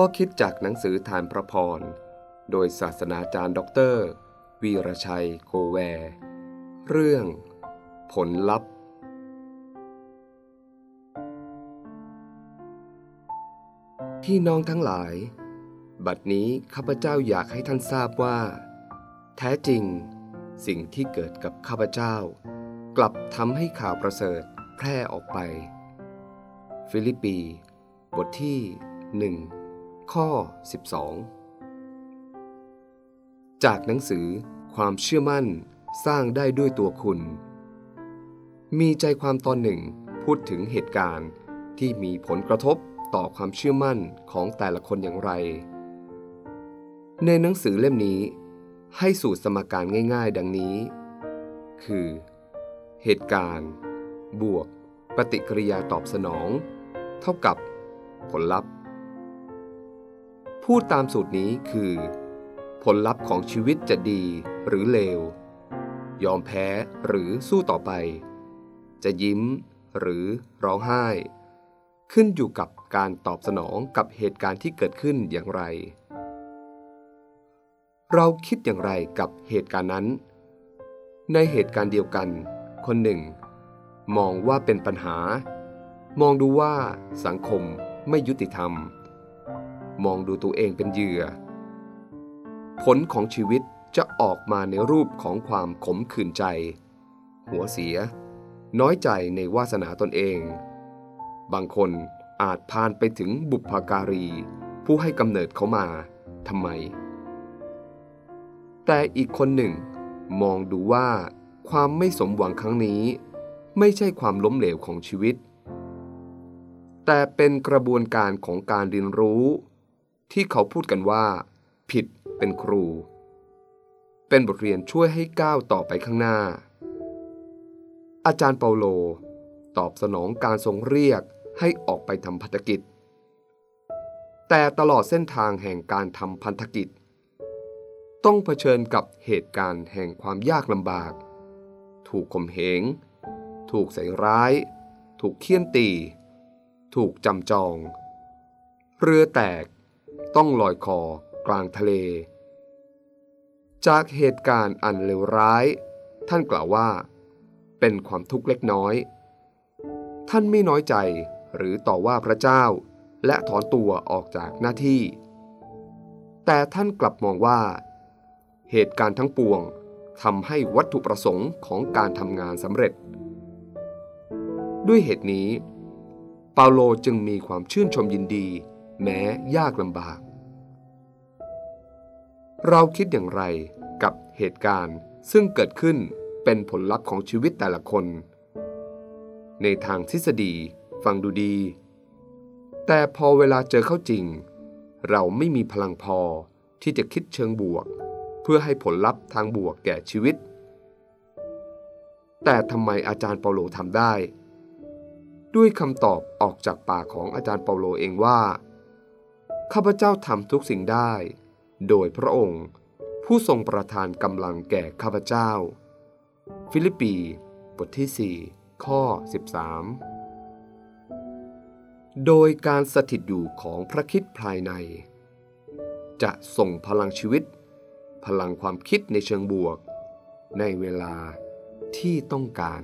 ข้อคิดจากหนังสือธารพระพร โดยศาสนาจารย์ด็อกเตอร์ วีรชัยโกแวร์เรื่อง ผลลัพธ์พี่น้องทั้งหลาย บัดนี้ข้าพเจ้าอยากให้ท่านทราบว่า แท้จริง สิ่งที่เกิดกับข้าพเจ้า กลับทำให้ข่าวประเสริฐแพร่ออกไป ฟิลิปปี บทที่หนึ่ง ข้อ 12 จากหนังสือความเชื่อมั่นสร้างได้ด้วยตัวคุณ มีใจความตอนหนึ่งพูดถึงเหตุการณ์ที่มีผลกระทบต่อความเชื่อมั่นของแต่ละคนอย่างไร ในหนังสือเล่มนี้ ให้สูตรสมการง่ายๆ ดังนี้ คือ เหตุการณ์ บวก ปฏิกิริยาตอบสนอง เท่ากับผลลัพธ์ พูดตามสูตรนี้คือ ผลลัพธ์ของชีวิตจะดีหรือเลว ยอมแพ้หรือสู้ต่อไป จะยิ้มหรือร้องไห้ ขึ้นอยู่กับการตอบสนองกับเหตุการณ์ที่เกิดขึ้นอย่างไร เราคิดอย่างไรกับเหตุการณ์นั้น ในเหตุการณ์เดียวกัน คนหนึ่ง มองว่าเป็นปัญหา มองดูว่าสังคมไม่ยุติธรรม มองดูตัวเองเป็นเหยื่อ ผลของชีวิตจะออกมาในรูปของความขมขื่นใจ หัวเสีย น้อยใจในวาสนาตนเอง บางคนอาจพานไปถึงบุพการี ผู้ให้กำเนิดเขามาทำไม แต่อีกคนหนึ่ง มองดูว่าความไม่สมหวังครั้งนี้ ไม่ใช่ความล้มเหลวของชีวิต แต่เป็นกระบวนการของการเรียนรู้ ที่เขาพูดกันว่า ผิดเป็นครู เป็นบทเรียนช่วยให้ก้าวต่อไปข้างหน้า อาจารย์เปาโล ตอบสนองการทรงเรียกให้ออกไปทำพันธกิจ แต่ตลอดเส้นทางแห่งการทำพันธกิจ ต้องเผชิญกับเหตุการณ์แห่งความยากลำบาก ถูกข่มเหง ถูกใส่ร้าย ถูกเคี่ยนตี ถูกจำจอง เรือแตก ต้องลอยคอกลางทะเล จากเหตุการณ์อันเลวร้าย ท่านกล่าวว่า เป็นความทุกข์เล็กน้อย ท่านไม่น้อยใจหรือต่อว่าพระเจ้า และถอนตัวออกจากหน้าที่ แต่ท่านกลับมองว่า เหตุการณ์ทั้งปวงทำให้วัตถุประสงค์ของการทำงานสำเร็จ ด้วยเหตุนี้ เปาโลจึงมีความชื่นชมยินดี แม้ยากลำบาก เราคิดอย่างไรกับเหตุการณ์ซึ่งเกิดขึ้นเป็นผลลัพธ์ของชีวิตแต่ละคน ในทางทฤษฎีฟังดูดี แต่พอเวลาเจอเข้าจริง เราไม่มีพลังพอที่จะคิดเชิงบวก เพื่อให้ผลลัพธ์ทางบวกแก่ชีวิต แต่ทำไมอาจารย์เปาโลทำได้ ด้วยคำตอบออกจากปากของอาจารย์เปาโลเองว่าข้าพเจ้าทำทุกสิ่งได้ โดยพระองค์ ผู้ทรงประทานกำลังแก่ข้าพเจ้า ฟิลิปปีบทที่ 4 ข้อ 13 โดยการสถิตอยู่ของพระคิดภายใน จะส่งพลังชีวิต พลังความคิดในเชิงบวก ในเวลาที่ต้องการ